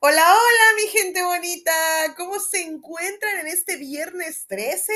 Hola, gente bonita. ¿Cómo se encuentran en este viernes 13?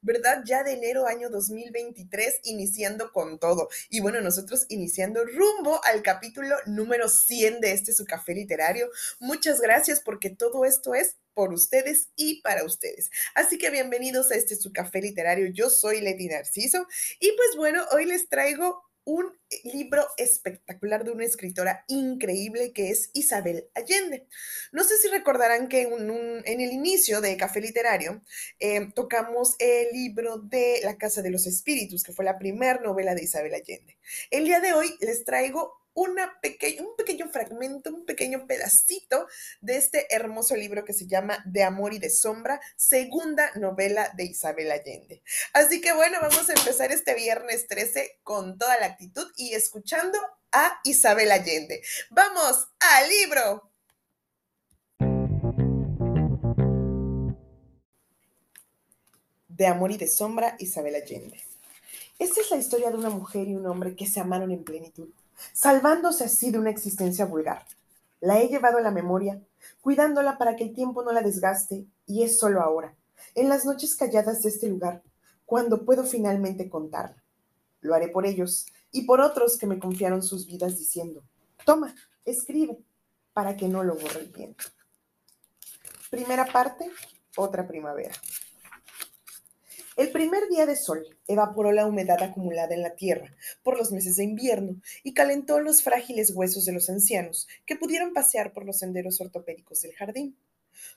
¿Verdad? Ya de enero año 2023, iniciando con todo. Y bueno, nosotros iniciando rumbo al capítulo número 100 de este su café literario. Muchas gracias porque todo esto es por ustedes y para ustedes. Así que bienvenidos a este su café literario. Yo soy Leti Narciso y pues bueno, hoy les traigo un libro espectacular de una escritora increíble que es Isabel Allende. No sé si recordarán que en, el inicio de Café Literario eh, tocamos el libro de La Casa de los Espíritus, que fue la primera novela de Isabel Allende. El día de hoy les traigo un pequeño fragmento, un pequeño pedacito de este hermoso libro que se llama De Amor y de Sombra, segunda novela de Isabel Allende. Así que bueno, vamos a empezar este viernes 13 con toda la actitud y escuchando a Isabel Allende. Vamos al libro. De Amor y de Sombra, Isabel Allende. Esta es la historia de una mujer y un hombre que se amaron en plenitud salvándose así de una existencia vulgar. La he llevado a la memoria, cuidándola para que el tiempo no la desgaste, y es solo ahora, en las noches calladas de este lugar, cuando puedo finalmente contarla. Lo haré por ellos y por otros que me confiaron sus vidas diciendo, toma, escribe, para que no lo borre el viento. Primera parte, otra primavera. El primer día de sol evaporó la humedad acumulada en la tierra por los meses de invierno y calentó los frágiles huesos de los ancianos que pudieron pasear por los senderos ortopédicos del jardín.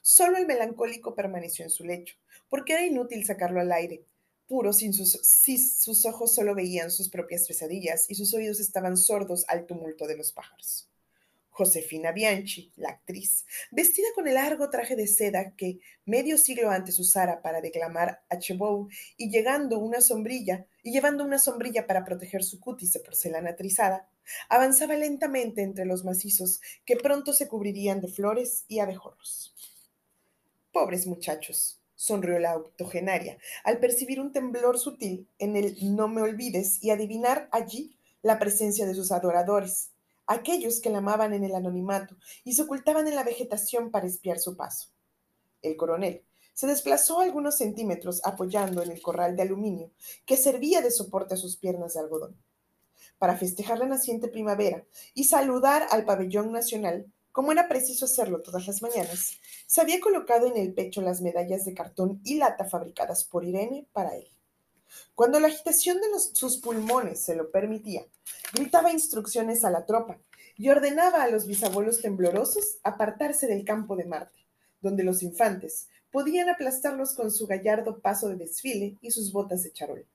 Solo el melancólico permaneció en su lecho, porque era inútil sacarlo al aire, puro sin sus, si sus ojos solo veían sus propias pesadillas y sus oídos estaban sordos al tumulto de los pájaros. Josefina Bianchi, la actriz, vestida con el largo traje de seda que medio siglo antes usara para declamar a Chebou y llegando una sombrilla y llevando una sombrilla para proteger su cutis de porcelana trizada, avanzaba lentamente entre los macizos que pronto se cubrirían de flores y abejorros. Pobres muchachos, sonrió la octogenaria al percibir un temblor sutil en el no me olvides y adivinar allí la presencia de sus adoradores aquellos que la amaban en el anonimato y se ocultaban en la vegetación para espiar su paso. El coronel se desplazó algunos centímetros apoyando en el corral de aluminio que servía de soporte a sus piernas de algodón. Para festejar la naciente primavera y saludar al pabellón nacional, como era preciso hacerlo todas las mañanas, se había colocado en el pecho las medallas de cartón y lata fabricadas por Irene para él. Cuando la agitación de sus pulmones se lo permitía, gritaba instrucciones a la tropa y ordenaba a los bisabuelos temblorosos apartarse del campo de Marte, donde los infantes podían aplastarlos con su gallardo paso de desfile y sus botas de charol.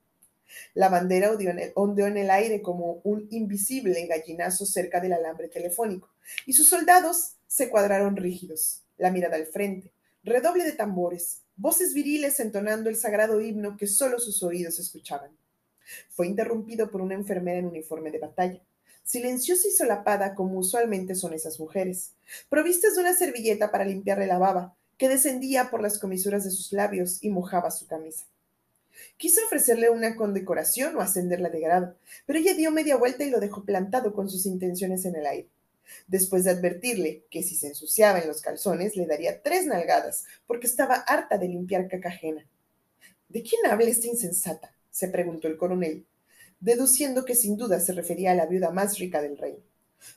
La bandera ondeó en el aire como un invisible gallinazo cerca del alambre telefónico, y sus soldados se cuadraron rígidos, la mirada al frente, redoble de tambores, voces viriles entonando el sagrado himno que solo sus oídos escuchaban. Fue interrumpido por una enfermera en uniforme de batalla, silenciosa y solapada como usualmente son esas mujeres, provistas de una servilleta para limpiarle la baba, que descendía por las comisuras de sus labios y mojaba su camisa. Quiso ofrecerle una condecoración o ascenderla de grado, pero ella dio media vuelta y lo dejó plantado con sus intenciones en el aire después de advertirle que si se ensuciaba en los calzones le daría tres nalgadas, porque estaba harta de limpiar caca ajena. ¿De quién habla esta insensata? se preguntó el coronel, deduciendo que sin duda se refería a la viuda más rica del reino.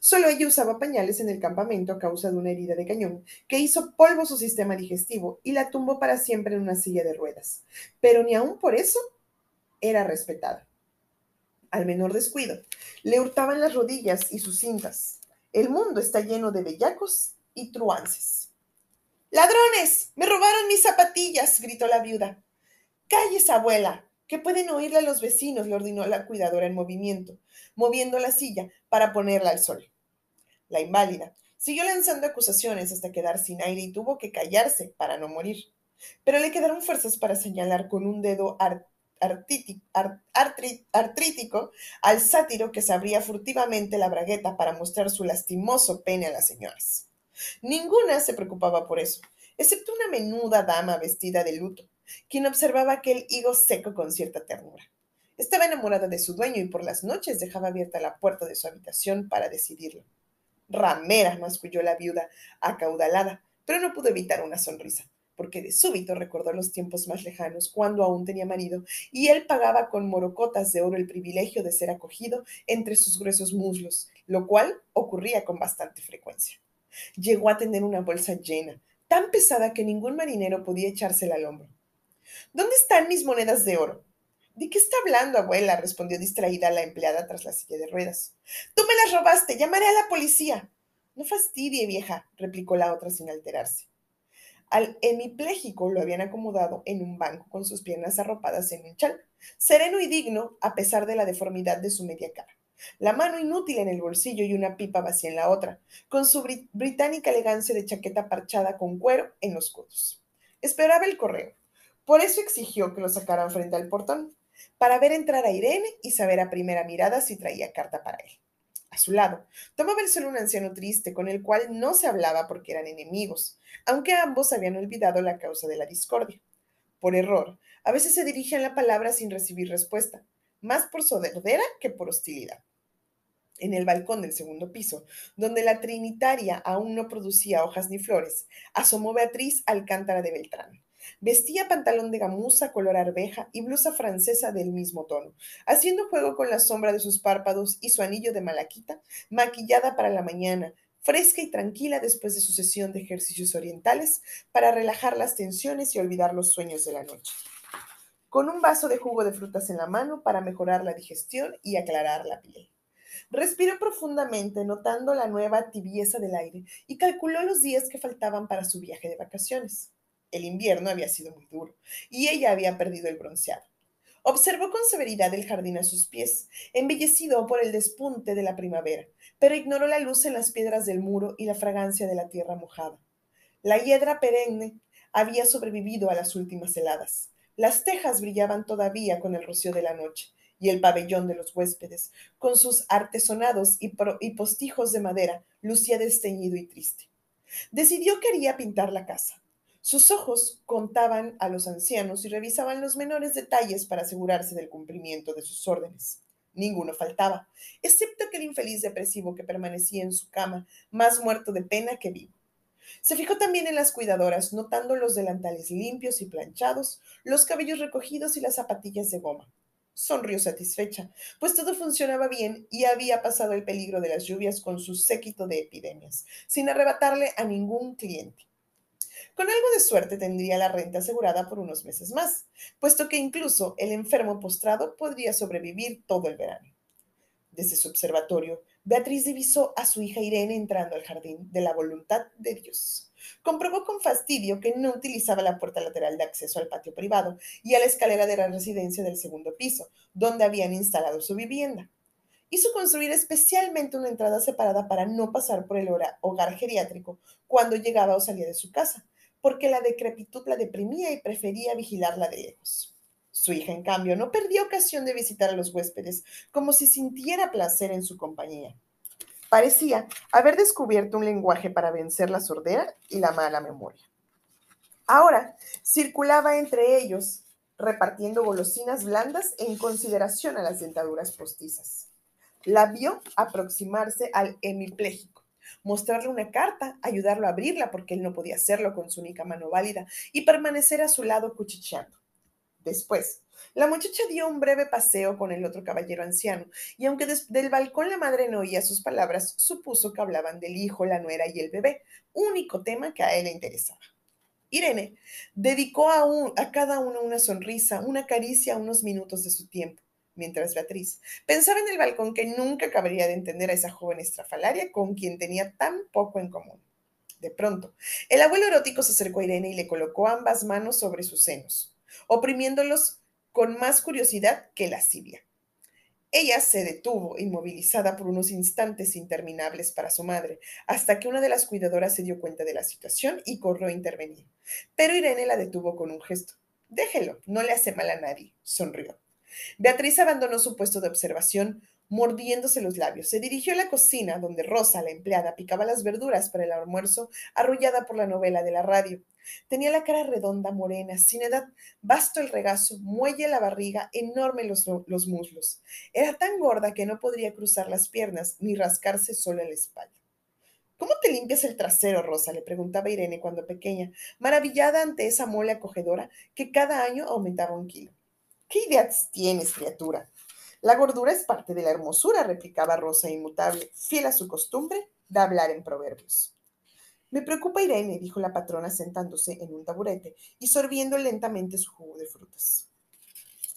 Solo ella usaba pañales en el campamento a causa de una herida de cañón que hizo polvo su sistema digestivo y la tumbó para siempre en una silla de ruedas. Pero ni aun por eso era respetada. Al menor descuido, le hurtaban las rodillas y sus cintas. El mundo está lleno de bellacos y truances. ¡Ladrones! ¡Me robaron mis zapatillas! gritó la viuda. ¡Calles, abuela! Que pueden oírle a los vecinos, le ordenó la cuidadora en movimiento, moviendo la silla para ponerla al sol. La inválida siguió lanzando acusaciones hasta quedar sin aire y tuvo que callarse para no morir. Pero le quedaron fuerzas para señalar con un dedo artrítico al sátiro que se abría furtivamente la bragueta para mostrar su lastimoso pene a las señoras. Ninguna se preocupaba por eso, excepto una menuda dama vestida de luto, quien observaba aquel higo seco con cierta ternura. Estaba enamorada de su dueño y por las noches dejaba abierta la puerta de su habitación para decidirlo. Ramera, masculló la viuda, acaudalada, pero no pudo evitar una sonrisa, porque de súbito recordó los tiempos más lejanos, cuando aún tenía marido, y él pagaba con morocotas de oro el privilegio de ser acogido entre sus gruesos muslos, lo cual ocurría con bastante frecuencia. Llegó a tener una bolsa llena, tan pesada que ningún marinero podía echársela al hombro. ¿Dónde están mis monedas de oro? ¿De qué está hablando, abuela? respondió distraída la empleada tras la silla de ruedas. Tú me las robaste, llamaré a la policía. No fastidie, vieja, replicó la otra sin alterarse. Al hemipléjico lo habían acomodado en un banco con sus piernas arropadas en un chal, sereno y digno a pesar de la deformidad de su media cara la mano inútil en el bolsillo y una pipa vacía en la otra, con su británica elegancia de chaqueta parchada con cuero en los codos. Esperaba el correo. Por eso exigió que lo sacaran frente al portón, para ver entrar a Irene y saber a primera mirada si traía carta para él. A su lado, tomaba el sol un anciano triste con el cual no se hablaba porque eran enemigos, aunque ambos habían olvidado la causa de la discordia. Por error, a veces se dirigían la palabra sin recibir respuesta, más por sordera que por hostilidad. En el balcón del segundo piso, donde la trinitaria aún no producía hojas ni flores, asomó Beatriz Alcántara de Beltrán. Vestía pantalón de gamuza color arveja y blusa francesa del mismo tono, haciendo juego con la sombra de sus párpados y su anillo de malaquita, maquillada para la mañana, fresca y tranquila después de su sesión de ejercicios orientales, para relajar las tensiones y olvidar los sueños de la noche con un vaso de jugo de frutas en la mano para mejorar la digestión y aclarar la piel. Respiró profundamente, notando la nueva tibieza del aire, y calculó los días que faltaban para su viaje de vacaciones. El invierno había sido muy duro, y ella había perdido el bronceado. Observó con severidad el jardín a sus pies, embellecido por el despunte de la primavera, pero ignoró la luz en las piedras del muro y la fragancia de la tierra mojada. La hiedra perenne había sobrevivido a las últimas heladas. Las tejas brillaban todavía con el rocío de la noche, y el pabellón de los huéspedes, con sus artesonados y, postijos de madera, lucía desteñido y triste. Decidió que quería pintar la casa. Sus ojos contaban a los ancianos y revisaban los menores detalles para asegurarse del cumplimiento de sus órdenes. Ninguno faltaba, excepto aquel infeliz depresivo que permanecía en su cama, más muerto de pena que vivo. Se fijó también en las cuidadoras, notando los delantales limpios y planchados, los cabellos recogidos y las zapatillas de goma. Sonrió satisfecha, pues todo funcionaba bien y había pasado el peligro de las lluvias con su séquito de epidemias, sin arrebatarle a ningún cliente. Con algo de suerte tendría la renta asegurada por unos meses más, puesto que incluso el enfermo postrado podría sobrevivir todo el verano. Desde su observatorio, Beatriz divisó a su hija Irene entrando al jardín de la voluntad de Dios. Comprobó con fastidio que no utilizaba la puerta lateral de acceso al patio privado y a la escalera de la residencia del segundo piso, donde habían instalado su vivienda. Hizo construir especialmente una entrada separada para no pasar por el hogar geriátrico cuando llegaba o salía de su casa, porque la decrepitud la deprimía y prefería vigilarla de lejos. Su hija, en cambio, no perdió ocasión de visitar a los huéspedes, como si sintiera placer en su compañía. Parecía haber descubierto un lenguaje para vencer la sordera y la mala memoria. Ahora circulaba entre ellos, repartiendo golosinas blandas en consideración a las dentaduras postizas. La vio aproximarse al hemipléjico, mostrarle una carta, ayudarlo a abrirla porque él no podía hacerlo con su única mano válida y permanecer a su lado cuchicheando. Después, la muchacha dio un breve paseo con el otro caballero anciano, y aunque desde el balcón la madre no oía sus palabras, supuso que hablaban del hijo, la nuera y el bebé, único tema que a él le interesaba. Irene dedicó a, a cada uno una sonrisa, una caricia, unos minutos de su tiempo, mientras Beatriz pensaba en el balcón que nunca acabaría de entender a esa joven estrafalaria con quien tenía tan poco en común. De pronto, el abuelo erótico se acercó a Irene y le colocó ambas manos sobre sus senos oprimiéndolos con más curiosidad que lascivia. Ella se detuvo, inmovilizada por unos instantes interminables para su madre, hasta que una de las cuidadoras se dio cuenta de la situación y corrió a intervenir. Pero Irene la detuvo con un gesto. Déjelo, no le hace mal a nadie, sonrió. Beatriz abandonó su puesto de observación, mordiéndose los labios. Se dirigió a la cocina, donde Rosa, la empleada, picaba las verduras para el almuerzo, arrullada por la novela de la radio. Tenía la cara redonda, morena, sin edad, vasto el regazo, muelle la barriga, enorme los, los muslos. Era tan gorda que no podría cruzar las piernas ni rascarse sola la espalda. ¿Cómo te limpias el trasero, Rosa? le preguntaba Irene cuando pequeña, maravillada ante esa mole acogedora que cada año aumentaba un kilo. ¿Qué ideas tienes, criatura? La gordura es parte de la hermosura, replicaba Rosa inmutable, fiel a su costumbre de hablar en proverbios. Me preocupa Irene, dijo la patrona sentándose en un taburete y sorbiendo lentamente su jugo de frutas.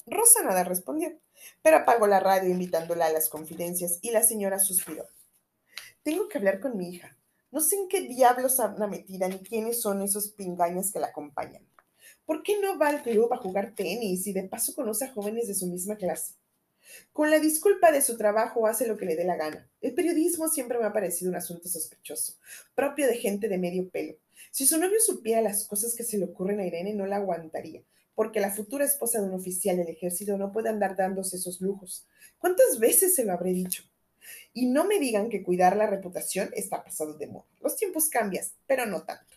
Rosa nada respondió, pero apagó la radio invitándola a las confidencias y la señora suspiró. Tengo que hablar con mi hija. No sé en qué diablos anda metida ni quiénes son esos pingañas que la acompañan. ¿Por qué no va al club a jugar tenis y de paso conoce a jóvenes de su misma clase? Con la disculpa de su trabajo hace lo que le dé la gana. El periodismo siempre me ha parecido un asunto sospechoso, propio de gente de medio pelo. Si su novio supiera las cosas que se le ocurren a Irene, no la aguantaría, porque la futura esposa de un oficial del ejército no puede andar dándose esos lujos. ¿Cuántas veces se lo habré dicho? Y no me digan que cuidar la reputación está pasado de moda. Los tiempos cambian, pero no tanto.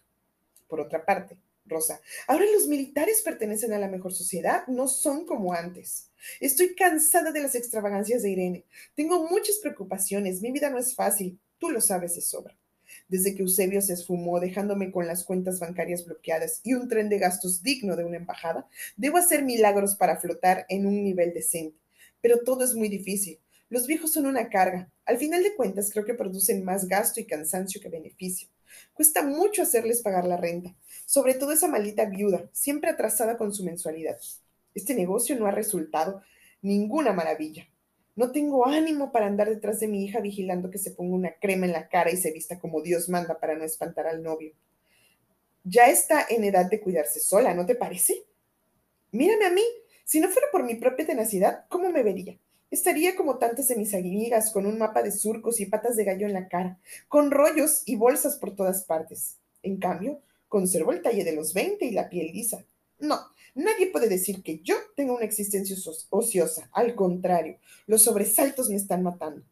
Por otra parte, Rosa, ahora los militares pertenecen a la mejor sociedad, no son como antes. Estoy cansada de las extravagancias de Irene. Tengo muchas preocupaciones. Mi vida no es fácil. Tú lo sabes de sobra. Desde que Eusebio se esfumó, dejándome con las cuentas bancarias bloqueadas y un tren de gastos digno de una embajada, debo hacer milagros para flotar en un nivel decente. Pero todo es muy difícil. Los viejos son una carga. Al final de cuentas, creo que producen más gasto y cansancio que beneficio. Cuesta mucho hacerles pagar la renta, sobre todo esa maldita viuda, siempre atrasada con su mensualidad. Este negocio no ha resultado ninguna maravilla. No tengo ánimo para andar detrás de mi hija vigilando que se ponga una crema en la cara y se vista como Dios manda para no espantar al novio. Ya está en edad de cuidarse sola, ¿no te parece? Mírame a mí. Si no fuera por mi propia tenacidad, ¿cómo me vería? Estaría como tantas de mis amigas, con un mapa de surcos y patas de gallo en la cara, con rollos y bolsas por todas partes. En cambio, conservo el talle de los 20 y la piel lisa. No, Nadie puede decir que yo tenga una existencia ociosa. Al contrario, los sobresaltos me están matando.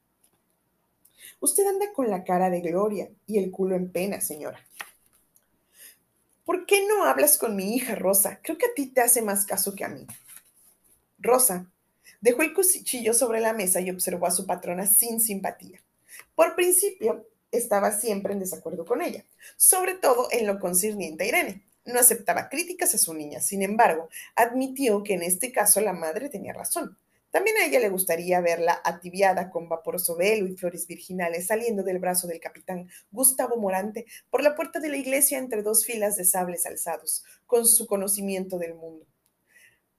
Usted anda con la cara de gloria y el culo en pena, señora. ¿Por qué no hablas con mi hija, Rosa? Creo que a ti te hace más caso que a mí. Rosa dejó el cuchillo sobre la mesa y observó a su patrona sin simpatía. Por principio, estaba siempre en desacuerdo con ella, sobre todo en lo concerniente a Irene, no aceptaba críticas a su niña, sin embargo, admitió que en este caso la madre tenía razón. También a ella le gustaría verla atibiada con vaporoso velo y flores virginales saliendo del brazo del capitán Gustavo Morante por la puerta de la iglesia entre dos filas de sables alzados, con su conocimiento del mundo.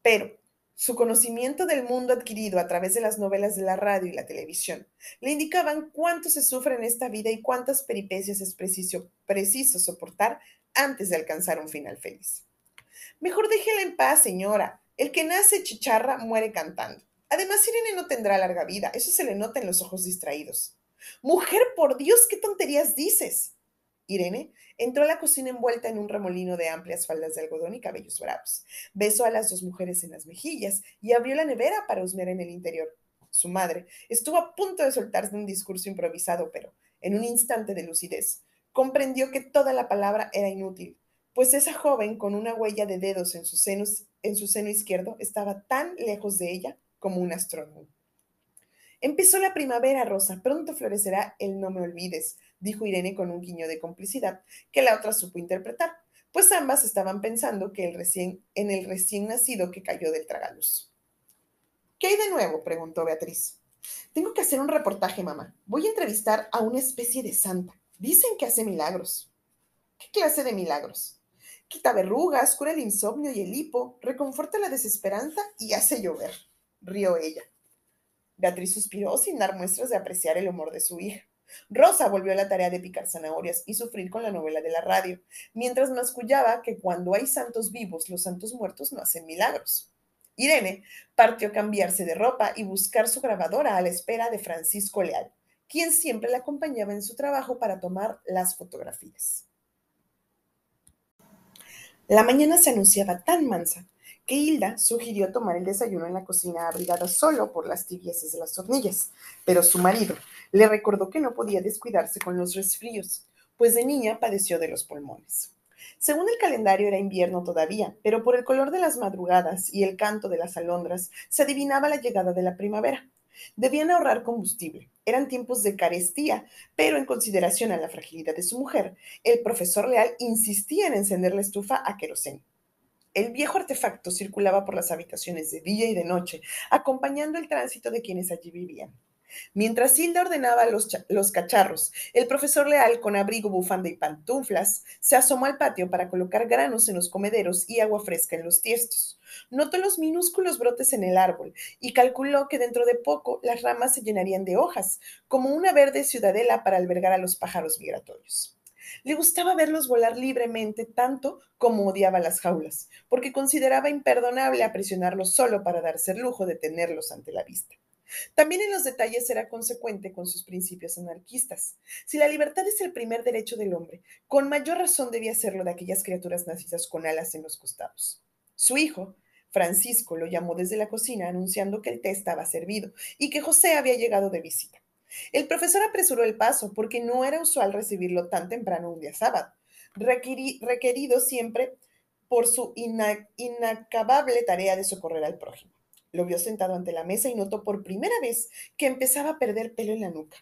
Pero su conocimiento del mundo adquirido a través de las novelas de la radio y la televisión le indicaban cuánto se sufre en esta vida y cuántas peripecias es preciso, preciso soportar antes de alcanzar un final feliz. Mejor déjela en paz, señora. El que nace chicharra muere cantando. Además, Irene no tendrá larga vida. Eso se le nota en los ojos distraídos. Mujer, por Dios, ¿qué tonterías dices? Irene entró a la cocina envuelta en un remolino de amplias faldas de algodón y cabellos bravos. Besó a las dos mujeres en las mejillas y abrió la nevera para husmear en el interior. Su madre estuvo a punto de soltarse un discurso improvisado, pero en un instante de lucidez comprendió que toda la palabra era inútil, pues esa joven con una huella de dedos en en su seno izquierdo estaba tan lejos de ella como un astrónomo. Empezó la primavera, Rosa, pronto florecerá el no me olvides, dijo Irene con un guiño de complicidad que la otra supo interpretar, pues ambas estaban pensando que el recién, en el recién nacido que cayó del tragaluz. ¿Qué hay de nuevo? preguntó Beatriz. Tengo que hacer un reportaje, mamá. Voy a entrevistar a una especie de santa. Dicen que hace milagros. ¿Qué clase de milagros? Quita verrugas, cura el insomnio y el hipo, reconforta la desesperanza y hace llover, rió ella. Beatriz suspiró sin dar muestras de apreciar el humor de su hija. Rosa volvió a la tarea de picar zanahorias y sufrir con la novela de la radio, mientras mascullaba que cuando hay santos vivos, los santos muertos no hacen milagros. Irene partió a cambiarse de ropa y buscar su grabadora a la espera de Francisco Leal, quien siempre la acompañaba en su trabajo para tomar las fotografías. La mañana se anunciaba tan mansa que Hilda sugirió tomar el desayuno en la cocina abrigada solo por las tibiezas de las hornillas, pero su marido le recordó que no podía descuidarse con los resfríos, pues de niña padeció de los pulmones. Según el calendario era invierno todavía, pero por el color de las madrugadas y el canto de las alondras se adivinaba la llegada de la primavera. Debían ahorrar combustible. Eran tiempos de carestía, pero en consideración a la fragilidad de su mujer, el profesor Leal insistía en encender la estufa a queroseno. El viejo artefacto circulaba por las habitaciones de día y de noche, acompañando el tránsito de quienes allí vivían. Mientras Hilda ordenaba los, los, cacharros, el profesor Leal, con abrigo, bufanda y pantuflas, se asomó al patio para colocar granos en los comederos y agua fresca en los tiestos. Notó los minúsculos brotes en el árbol y calculó que dentro de poco las ramas se llenarían de hojas, como una verde ciudadela para albergar a los pájaros migratorios. Le gustaba verlos volar libremente tanto como odiaba las jaulas, porque consideraba imperdonable aprisionarlos solo para darse el lujo de tenerlos ante la vista. También en los detalles era consecuente con sus principios anarquistas. Si la libertad es el primer derecho del hombre, con mayor razón debía serlo de aquellas criaturas nacidas con alas en los costados. Su hijo, Francisco, lo llamó desde la cocina anunciando que el té estaba servido y que José había llegado de visita. El profesor apresuró el paso porque no era usual recibirlo tan temprano un día sábado, requerido siempre por su inacabable tarea de socorrer al prójimo. Lo vio sentado ante la mesa y notó por primera vez que empezaba a perder pelo en la nuca.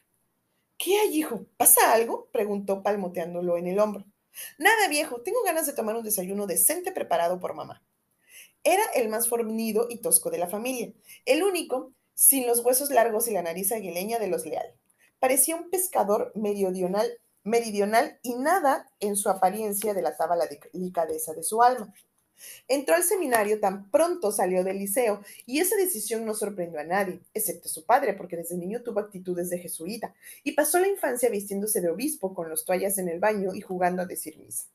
¿Qué hay, hijo? ¿Pasa algo? preguntó palmoteándolo en el hombro. Nada, viejo. Tengo ganas de tomar un desayuno decente preparado por mamá. Era el más fornido y tosco de la familia, el único sin los huesos largos y la nariz aguileña de los Leal. Parecía un pescador meridional, meridional y nada en su apariencia delataba la delicadeza de su alma. Entró al seminario tan pronto salió del liceo y esa decisión no sorprendió a nadie, excepto a su padre, porque desde niño tuvo actitudes de jesuita y pasó la infancia vistiéndose de obispo con los toallas en el baño y jugando a decir misa.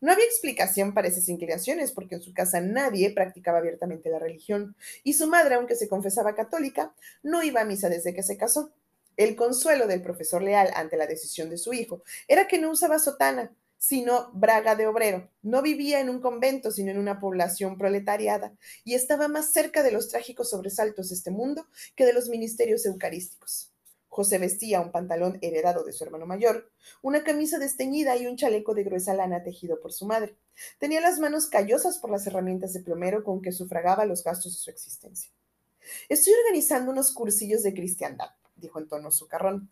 No había explicación para esas inclinaciones porque en su casa nadie practicaba abiertamente la religión y su madre, aunque se confesaba católica, no iba a misa desde que se casó. El consuelo del profesor Leal ante la decisión de su hijo era que no usaba sotana, sino braga de obrero. No vivía en un convento, sino en una población proletariada, y estaba más cerca de los trágicos sobresaltos de este mundo que de los ministerios eucarísticos. José vestía un pantalón heredado de su hermano mayor, una camisa desteñida y un chaleco de gruesa lana tejido por su madre. Tenía las manos callosas por las herramientas de plomero con que sufragaba los gastos de su existencia. Estoy organizando unos cursillos de cristiandad, dijo en tono socarrón.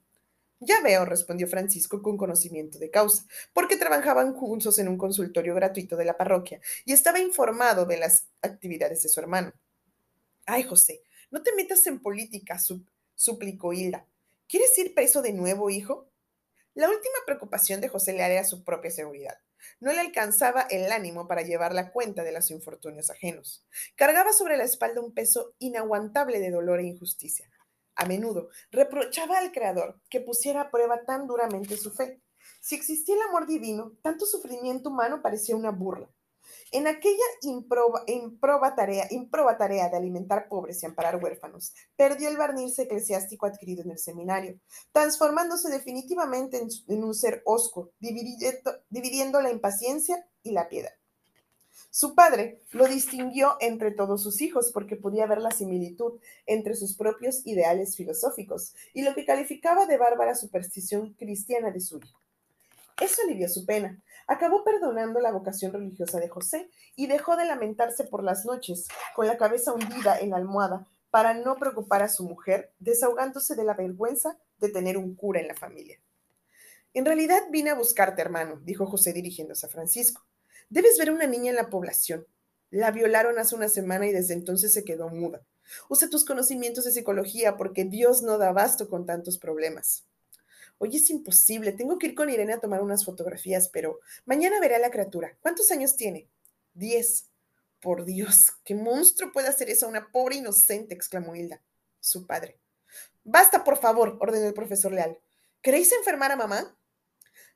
Ya veo, respondió Francisco con conocimiento de causa, porque trabajaban juntos en un consultorio gratuito de la parroquia y estaba informado de las actividades de su hermano. Ay, José, no te metas en política, suplicó Hilda. ¿Quieres ir preso de nuevo, hijo? La última preocupación de José le era su propia seguridad. No le alcanzaba el ánimo para llevar la cuenta de los infortunios ajenos. Cargaba sobre la espalda un peso inaguantable de dolor e injusticia a menudo, reprochaba al Creador que pusiera a prueba tan duramente su fe. Si existía el amor divino, tanto sufrimiento humano parecía una burla. En aquella improba, tarea, tarea de alimentar pobres y amparar huérfanos, perdió el barniz eclesiástico adquirido en el seminario, transformándose definitivamente en, un ser osco, dividiendo la impaciencia y la piedad. Su padre lo distinguió entre todos sus hijos porque podía ver la similitud entre sus propios ideales filosóficos y lo que calificaba de bárbara superstición cristiana de su hijo. Eso alivió su pena. Acabó perdonando la vocación religiosa de José y dejó de lamentarse por las noches con la cabeza hundida en la almohada para no preocupar a su mujer, desahogándose de la vergüenza de tener un cura en la familia. En realidad vine a buscarte, hermano, dijo José dirigiéndose a Francisco. Debes ver a una niña en la población. La violaron hace una semana y desde entonces se quedó muda. Usa tus conocimientos de psicología porque Dios no da abasto con tantos problemas. Hoy es imposible. Tengo que ir con Irene a tomar unas fotografías, pero mañana veré a la criatura. ¿Cuántos años tiene? Diez. Por Dios, ¿qué monstruo puede hacer eso a una pobre inocente? exclamó Hilda, su padre. Basta, por favor, ordenó el profesor Leal. ¿Queréis enfermar a mamá?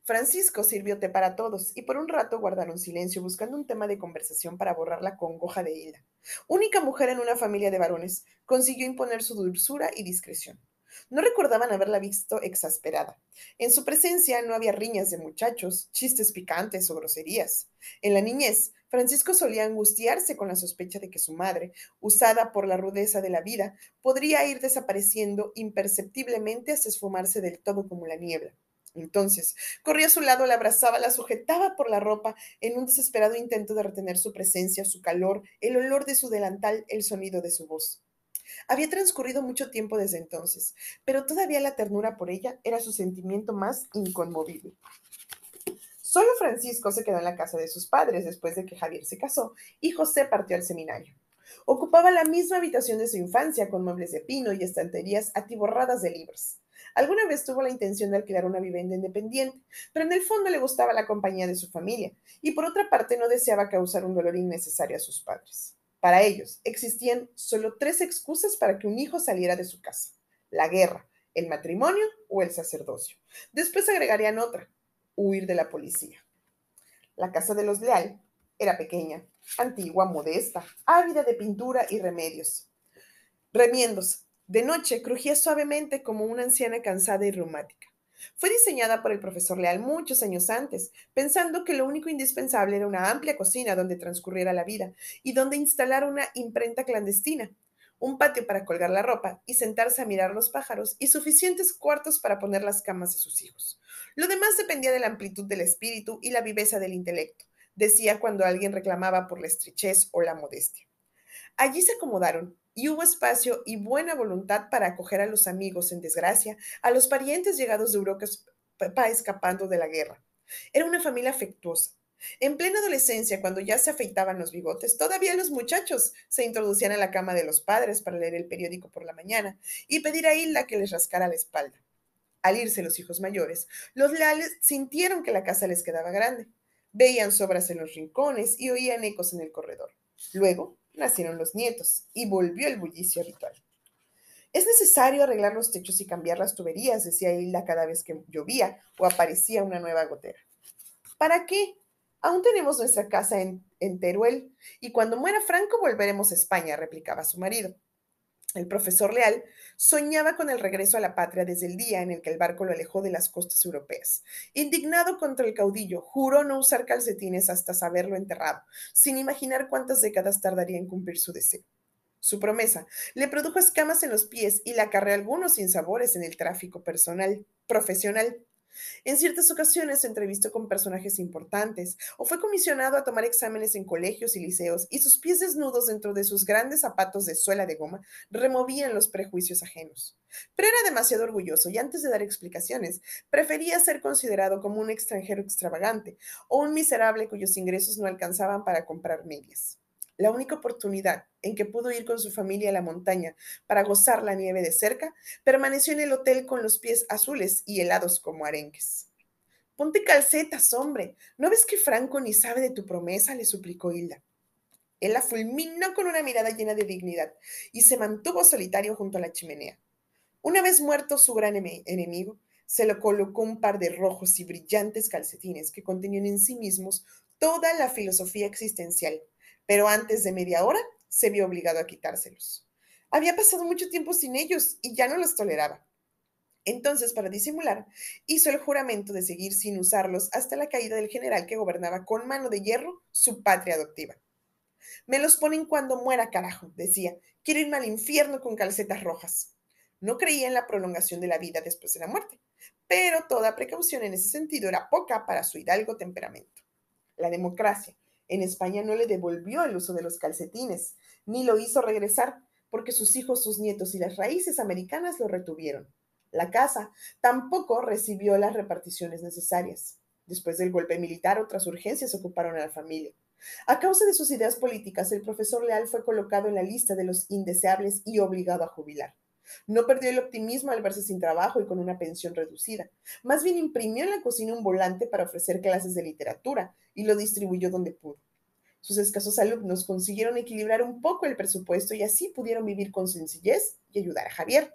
Francisco sirvió té para todos y por un rato guardaron silencio buscando un tema de conversación para borrar la congoja de Hilda. Única mujer en una familia de varones, consiguió imponer su dulzura y discreción. No recordaban haberla visto exasperada. En su presencia no había riñas de muchachos, chistes picantes o groserías. En la niñez, Francisco solía angustiarse con la sospecha de que su madre, usada por la rudeza de la vida, podría ir desapareciendo imperceptiblemente hasta esfumarse del todo como la niebla. Entonces, corría a su lado, la abrazaba, la sujetaba por la ropa en un desesperado intento de retener su presencia, su calor, el olor de su delantal, el sonido de su voz. Había transcurrido mucho tiempo desde entonces, pero todavía la ternura por ella era su sentimiento más inconmovible. Solo Francisco se quedó en la casa de sus padres después de que Javier se casó y José partió al seminario. Ocupaba la misma habitación de su infancia con muebles de pino y estanterías atiborradas de libros. Alguna vez tuvo la intención de alquilar una vivienda independiente, pero en el fondo le gustaba la compañía de su familia y por otra parte no deseaba causar un dolor innecesario a sus padres. Para ellos existían solo tres excusas para que un hijo saliera de su casa. La guerra, el matrimonio o el sacerdocio. Después agregarían otra, huir de la policía. La casa de los Leal era pequeña, antigua, modesta, ávida de pintura y remedios. Remiendos. De noche crujía suavemente como una anciana cansada y reumática. Fue diseñada por el profesor Leal muchos años antes, pensando que lo único indispensable era una amplia cocina donde transcurriera la vida y donde instalar una imprenta clandestina, un patio para colgar la ropa y sentarse a mirar los pájaros y suficientes cuartos para poner las camas de sus hijos. Lo demás dependía de la amplitud del espíritu y la viveza del intelecto, decía cuando alguien reclamaba por la estrechez o la modestia. Allí se acomodaron y hubo espacio y buena voluntad para acoger a los amigos en desgracia, a los parientes llegados de Europa escapando de la guerra. Era una familia afectuosa, en plena adolescencia, cuando ya se afeitaban los bigotes, todavía los muchachos se introducían a la cama de los padres para leer el periódico por la mañana y pedir a Hilda que les rascara la espalda. Al irse los hijos mayores, los leales sintieron que la casa les quedaba grande. Veían sobras en los rincones y oían ecos en el corredor. Luego nacieron los nietos y volvió el bullicio habitual. Es necesario arreglar los techos y cambiar las tuberías, decía Hilda cada vez que llovía o aparecía una nueva gotera. ¿Para qué? Aún tenemos nuestra casa en, Teruel y cuando muera Franco volveremos a España, replicaba su marido. El profesor Leal soñaba con el regreso a la patria desde el día en el que el barco lo alejó de las costas europeas. Indignado contra el caudillo, juró no usar calcetines hasta saberlo enterrado, sin imaginar cuántas décadas tardaría en cumplir su deseo. Su promesa le produjo escamas en los pies y le acarreó algunos sinsabores en el tráfico personal, profesional. En ciertas ocasiones se entrevistó con personajes importantes o fue comisionado a tomar exámenes en colegios y liceos y sus pies desnudos dentro de sus grandes zapatos de suela de goma removían los prejuicios ajenos. Pero era demasiado orgulloso y antes de dar explicaciones prefería ser considerado como un extranjero extravagante o un miserable cuyos ingresos no alcanzaban para comprar medias. La única oportunidad en que pudo ir con su familia a la montaña para gozar la nieve de cerca, permaneció en el hotel con los pies azules y helados como arenques. Ponte calcetas, hombre. ¿No ves que Franco ni sabe de tu promesa? le suplicó Hilda. Él la fulminó con una mirada llena de dignidad y se mantuvo solitario junto a la chimenea. Una vez muerto su gran enemigo, se le colocó un par de rojos y brillantes calcetines que contenían en sí mismos toda la filosofía existencial pero antes de media hora se vio obligado a quitárselos. Había pasado mucho tiempo sin ellos y ya no los toleraba. Entonces, para disimular, hizo el juramento de seguir sin usarlos hasta la caída del general que gobernaba con mano de hierro su patria adoptiva. Me los ponen cuando muera, carajo, decía. Quiero irme al infierno con calcetas rojas. No creía en la prolongación de la vida después de la muerte, pero toda precaución en ese sentido era poca para su hidalgo temperamento. La democracia, en España no le devolvió el uso de los calcetines, ni lo hizo regresar, porque sus hijos, sus nietos y las raíces americanas lo retuvieron. La casa tampoco recibió las reparticiones necesarias. Después del golpe militar, otras urgencias ocuparon a la familia. A causa de sus ideas políticas, el profesor Leal fue colocado en la lista de los indeseables y obligado a jubilar. No perdió el optimismo al verse sin trabajo y con una pensión reducida. Más bien imprimió en la cocina un volante para ofrecer clases de literatura y lo distribuyó donde pudo. Sus escasos alumnos consiguieron equilibrar un poco el presupuesto y así pudieron vivir con sencillez y ayudar a Javier.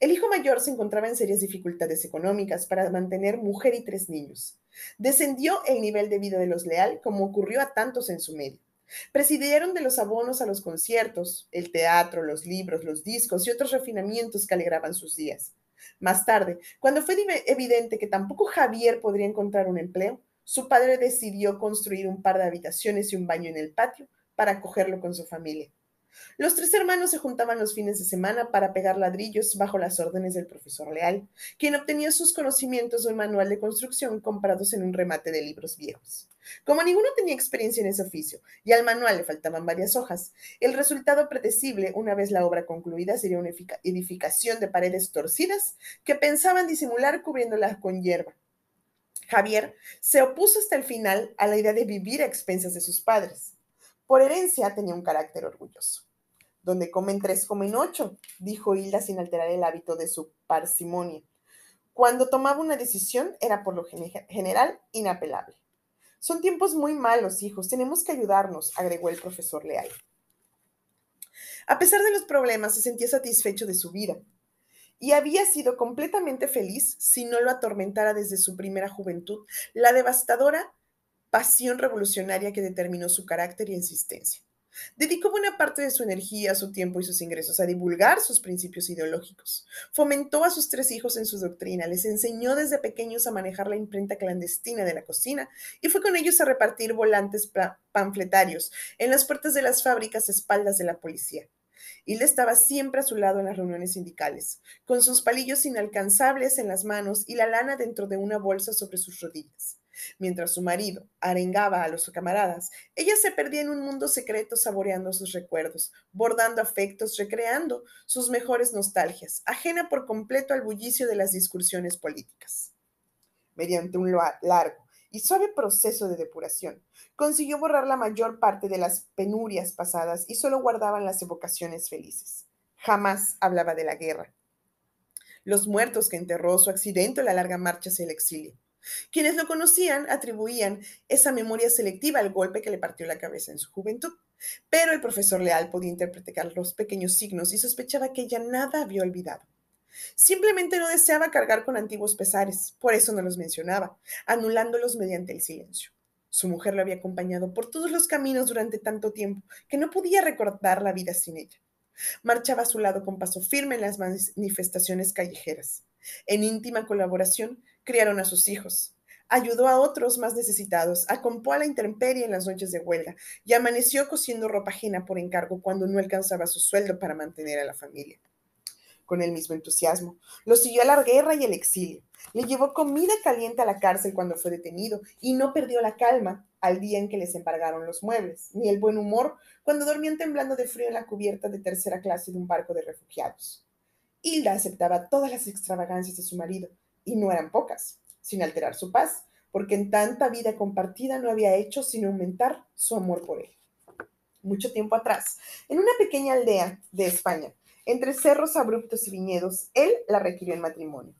El hijo mayor se encontraba en serias dificultades económicas para mantener mujer y tres niños. Descendió el nivel de vida de los Leal como ocurrió a tantos en su medio. Presidieron de los abonos a los conciertos, el teatro, los libros, los discos y otros refinamientos que alegraban sus días. Más tarde, cuando fue evidente que tampoco Javier podría encontrar un empleo, su padre decidió construir un par de habitaciones y un baño en el patio para acogerlo con su familia. Los tres hermanos se juntaban los fines de semana para pegar ladrillos bajo las órdenes del profesor Leal, quien obtenía sus conocimientos de un manual de construcción comprados en un remate de libros viejos. Como ninguno tenía experiencia en ese oficio y al manual le faltaban varias hojas, el resultado predecible, una vez la obra concluida, sería una edificación de paredes torcidas que pensaban disimular cubriéndolas con hierba. Javier se opuso hasta el final a la idea de vivir a expensas de sus padres. Por herencia tenía un carácter orgulloso donde comen tres, comen ocho, dijo Hilda sin alterar el hábito de su parsimonia. Cuando tomaba una decisión era por lo general inapelable. Son tiempos muy malos, hijos, tenemos que ayudarnos, agregó el profesor Leal. A pesar de los problemas, se sentía satisfecho de su vida y había sido completamente feliz si no lo atormentara desde su primera juventud la devastadora pasión revolucionaria que determinó su carácter y existencia. Dedicó buena parte de su energía, su tiempo y sus ingresos a divulgar sus principios ideológicos. Fomentó a sus tres hijos en su doctrina, les enseñó desde pequeños a manejar la imprenta clandestina de la cocina y fue con ellos a repartir volantes panfletarios en las puertas de las fábricas a espaldas de la policía. Hilda estaba siempre a su lado en las reuniones sindicales, con sus palillos inalcanzables en las manos y la lana dentro de una bolsa sobre sus rodillas. Mientras su marido arengaba a los camaradas, ella se perdía en un mundo secreto saboreando sus recuerdos, bordando afectos, recreando sus mejores nostalgias, ajena por completo al bullicio de las discusiones políticas. Mediante un largo y suave proceso de depuración, consiguió borrar la mayor parte de las penurias pasadas y solo guardaban las evocaciones felices. Jamás hablaba de la guerra, los muertos que enterró su accidente o la larga marcha hacia el exilio. Quienes lo conocían atribuían esa memoria selectiva al golpe que le partió la cabeza en su juventud. Pero el profesor Leal podía interpretar los pequeños signos y sospechaba que ella nada había olvidado. Simplemente no deseaba cargar con antiguos pesares, por eso no los mencionaba, anulándolos mediante el silencio. Su mujer lo había acompañado por todos los caminos durante tanto tiempo que no podía recordar la vida sin ella. Marchaba a su lado con paso firme en las manifestaciones callejeras. En íntima colaboración, criaron a sus hijos. Ayudó a otros más necesitados, acompó a la intemperie en las noches de huelga y amaneció cosiendo ropa ajena por encargo cuando no alcanzaba su sueldo para mantener a la familia. Con el mismo entusiasmo, lo siguió a la guerra y el exilio. Le llevó comida caliente a la cárcel cuando fue detenido y no perdió la calma al día en que les embargaron los muebles, ni el buen humor cuando dormían temblando de frío en la cubierta de tercera clase de un barco de refugiados. Hilda aceptaba todas las extravagancias de su marido, y no eran pocas, sin alterar su paz, porque en tanta vida compartida no había hecho sino aumentar su amor por él. Mucho tiempo atrás, en una pequeña aldea de España, entre cerros abruptos y viñedos, él la requirió en matrimonio.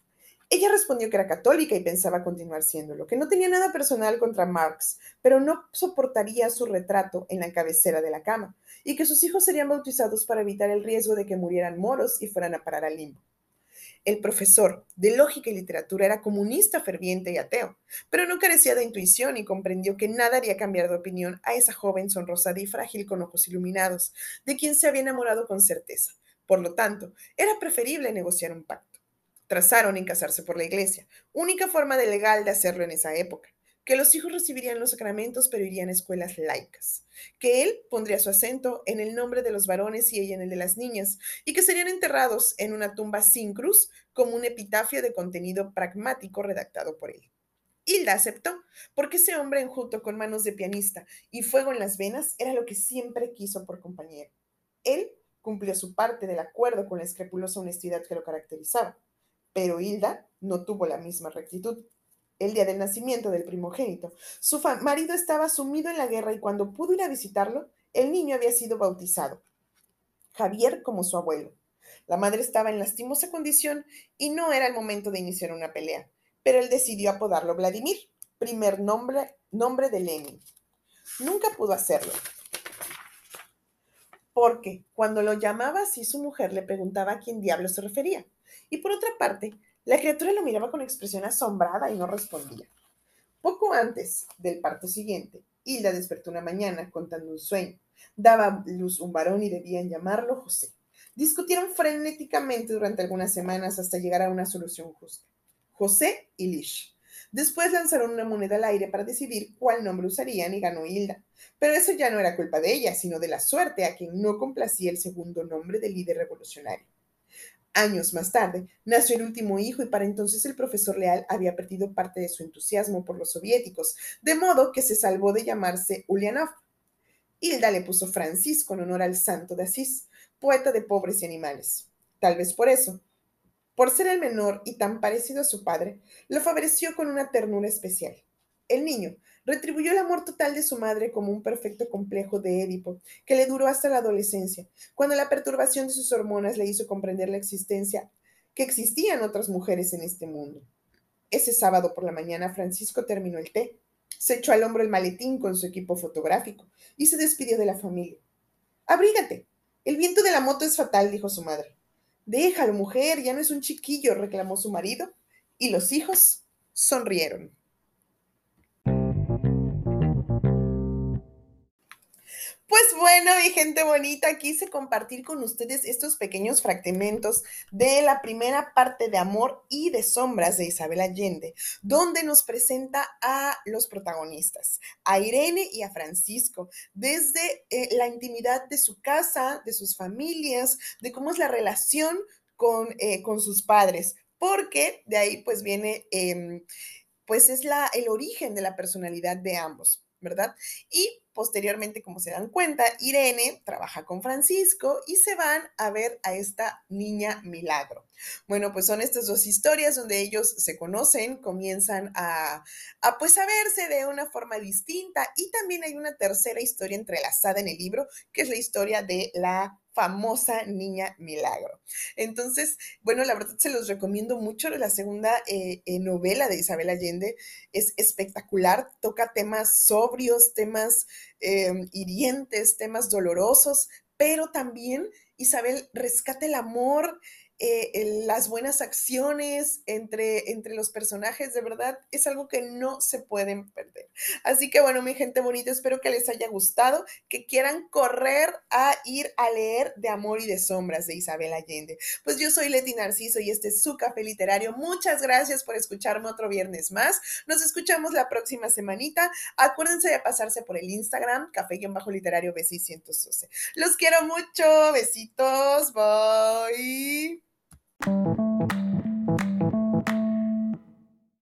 Ella respondió que era católica y pensaba continuar siéndolo, que no tenía nada personal contra Marx, pero no soportaría su retrato en la cabecera de la cama, y que sus hijos serían bautizados para evitar el riesgo de que murieran moros y fueran a parar al limbo. El profesor de lógica y literatura era comunista ferviente y ateo, pero no carecía de intuición y comprendió que nada haría cambiar de opinión a esa joven sonrosada y frágil con ojos iluminados, de quien se había enamorado con certeza. Por lo tanto, era preferible negociar un pacto. Trazaron en casarse por la iglesia, única forma de legal de hacerlo en esa época que los hijos recibirían los sacramentos pero irían a escuelas laicas, que él pondría su acento en el nombre de los varones y ella en el de las niñas, y que serían enterrados en una tumba sin cruz como un epitafio de contenido pragmático redactado por él. Hilda aceptó, porque ese hombre enjuto con manos de pianista y fuego en las venas era lo que siempre quiso por compañero. Él cumplió su parte del acuerdo con la escrupulosa honestidad que lo caracterizaba, pero Hilda no tuvo la misma rectitud el día del nacimiento del primogénito. Su marido estaba sumido en la guerra y cuando pudo ir a visitarlo, el niño había sido bautizado. Javier como su abuelo. La madre estaba en lastimosa condición y no era el momento de iniciar una pelea, pero él decidió apodarlo Vladimir, primer nombre, nombre de Lenin. Nunca pudo hacerlo, porque cuando lo llamaba así su mujer le preguntaba a quién diablo se refería. Y por otra parte, la criatura lo miraba con expresión asombrada y no respondía. Poco antes del parto siguiente, Hilda despertó una mañana contando un sueño. Daba luz un varón y debían llamarlo José. Discutieron frenéticamente durante algunas semanas hasta llegar a una solución justa. José y Lish. Después lanzaron una moneda al aire para decidir cuál nombre usarían y ganó Hilda. Pero eso ya no era culpa de ella, sino de la suerte a quien no complacía el segundo nombre del líder revolucionario. Años más tarde, nació el último hijo y para entonces el profesor Leal había perdido parte de su entusiasmo por los soviéticos, de modo que se salvó de llamarse Ulyanov. Hilda le puso Francisco en honor al santo de Asís, poeta de pobres y animales. Tal vez por eso, por ser el menor y tan parecido a su padre, lo favoreció con una ternura especial. El niño retribuyó el amor total de su madre como un perfecto complejo de Édipo, que le duró hasta la adolescencia, cuando la perturbación de sus hormonas le hizo comprender la existencia, que existían otras mujeres en este mundo. Ese sábado por la mañana Francisco terminó el té, se echó al hombro el maletín con su equipo fotográfico y se despidió de la familia. Abrígate. El viento de la moto es fatal, dijo su madre. Déjalo, mujer, ya no es un chiquillo, reclamó su marido, y los hijos sonrieron. Pues bueno, mi gente bonita, quise compartir con ustedes estos pequeños fragmentos de la primera parte de Amor y de Sombras de Isabel Allende, donde nos presenta a los protagonistas, a Irene y a Francisco, desde eh, la intimidad de su casa, de sus familias, de cómo es la relación con, eh, con sus padres, porque de ahí pues viene, em, pues es la, el origen de la personalidad de ambos. ¿verdad? Y posteriormente, como se dan cuenta, Irene trabaja con Francisco y se van a ver a esta niña milagro. Bueno, pues son estas dos historias donde ellos se conocen, comienzan a, pues a verse de una forma distinta y también hay una tercera historia entrelazada en el libro, que es la historia de la famosa Niña Milagro. Entonces, bueno, la verdad se los recomiendo mucho. La segunda eh, eh, novela de Isabel Allende es espectacular, toca temas sobrios, temas em, hirientes, temas dolorosos, pero también Isabel rescata el amor, eh, las buenas acciones entre, entre los personajes, de verdad, es algo que no se pueden perder. Así que bueno, mi gente bonita, espero que les haya gustado, que quieran correr a ir a leer De Amor y de Sombras de Isabel Allende. Pues yo soy Leti Narciso y este es su café literario. Muchas gracias por escucharme otro viernes más. Nos escuchamos la próxima semanita. Acuérdense de pasarse por el Instagram, café-literario BC112. Los quiero mucho. Besitos. Bye. うん。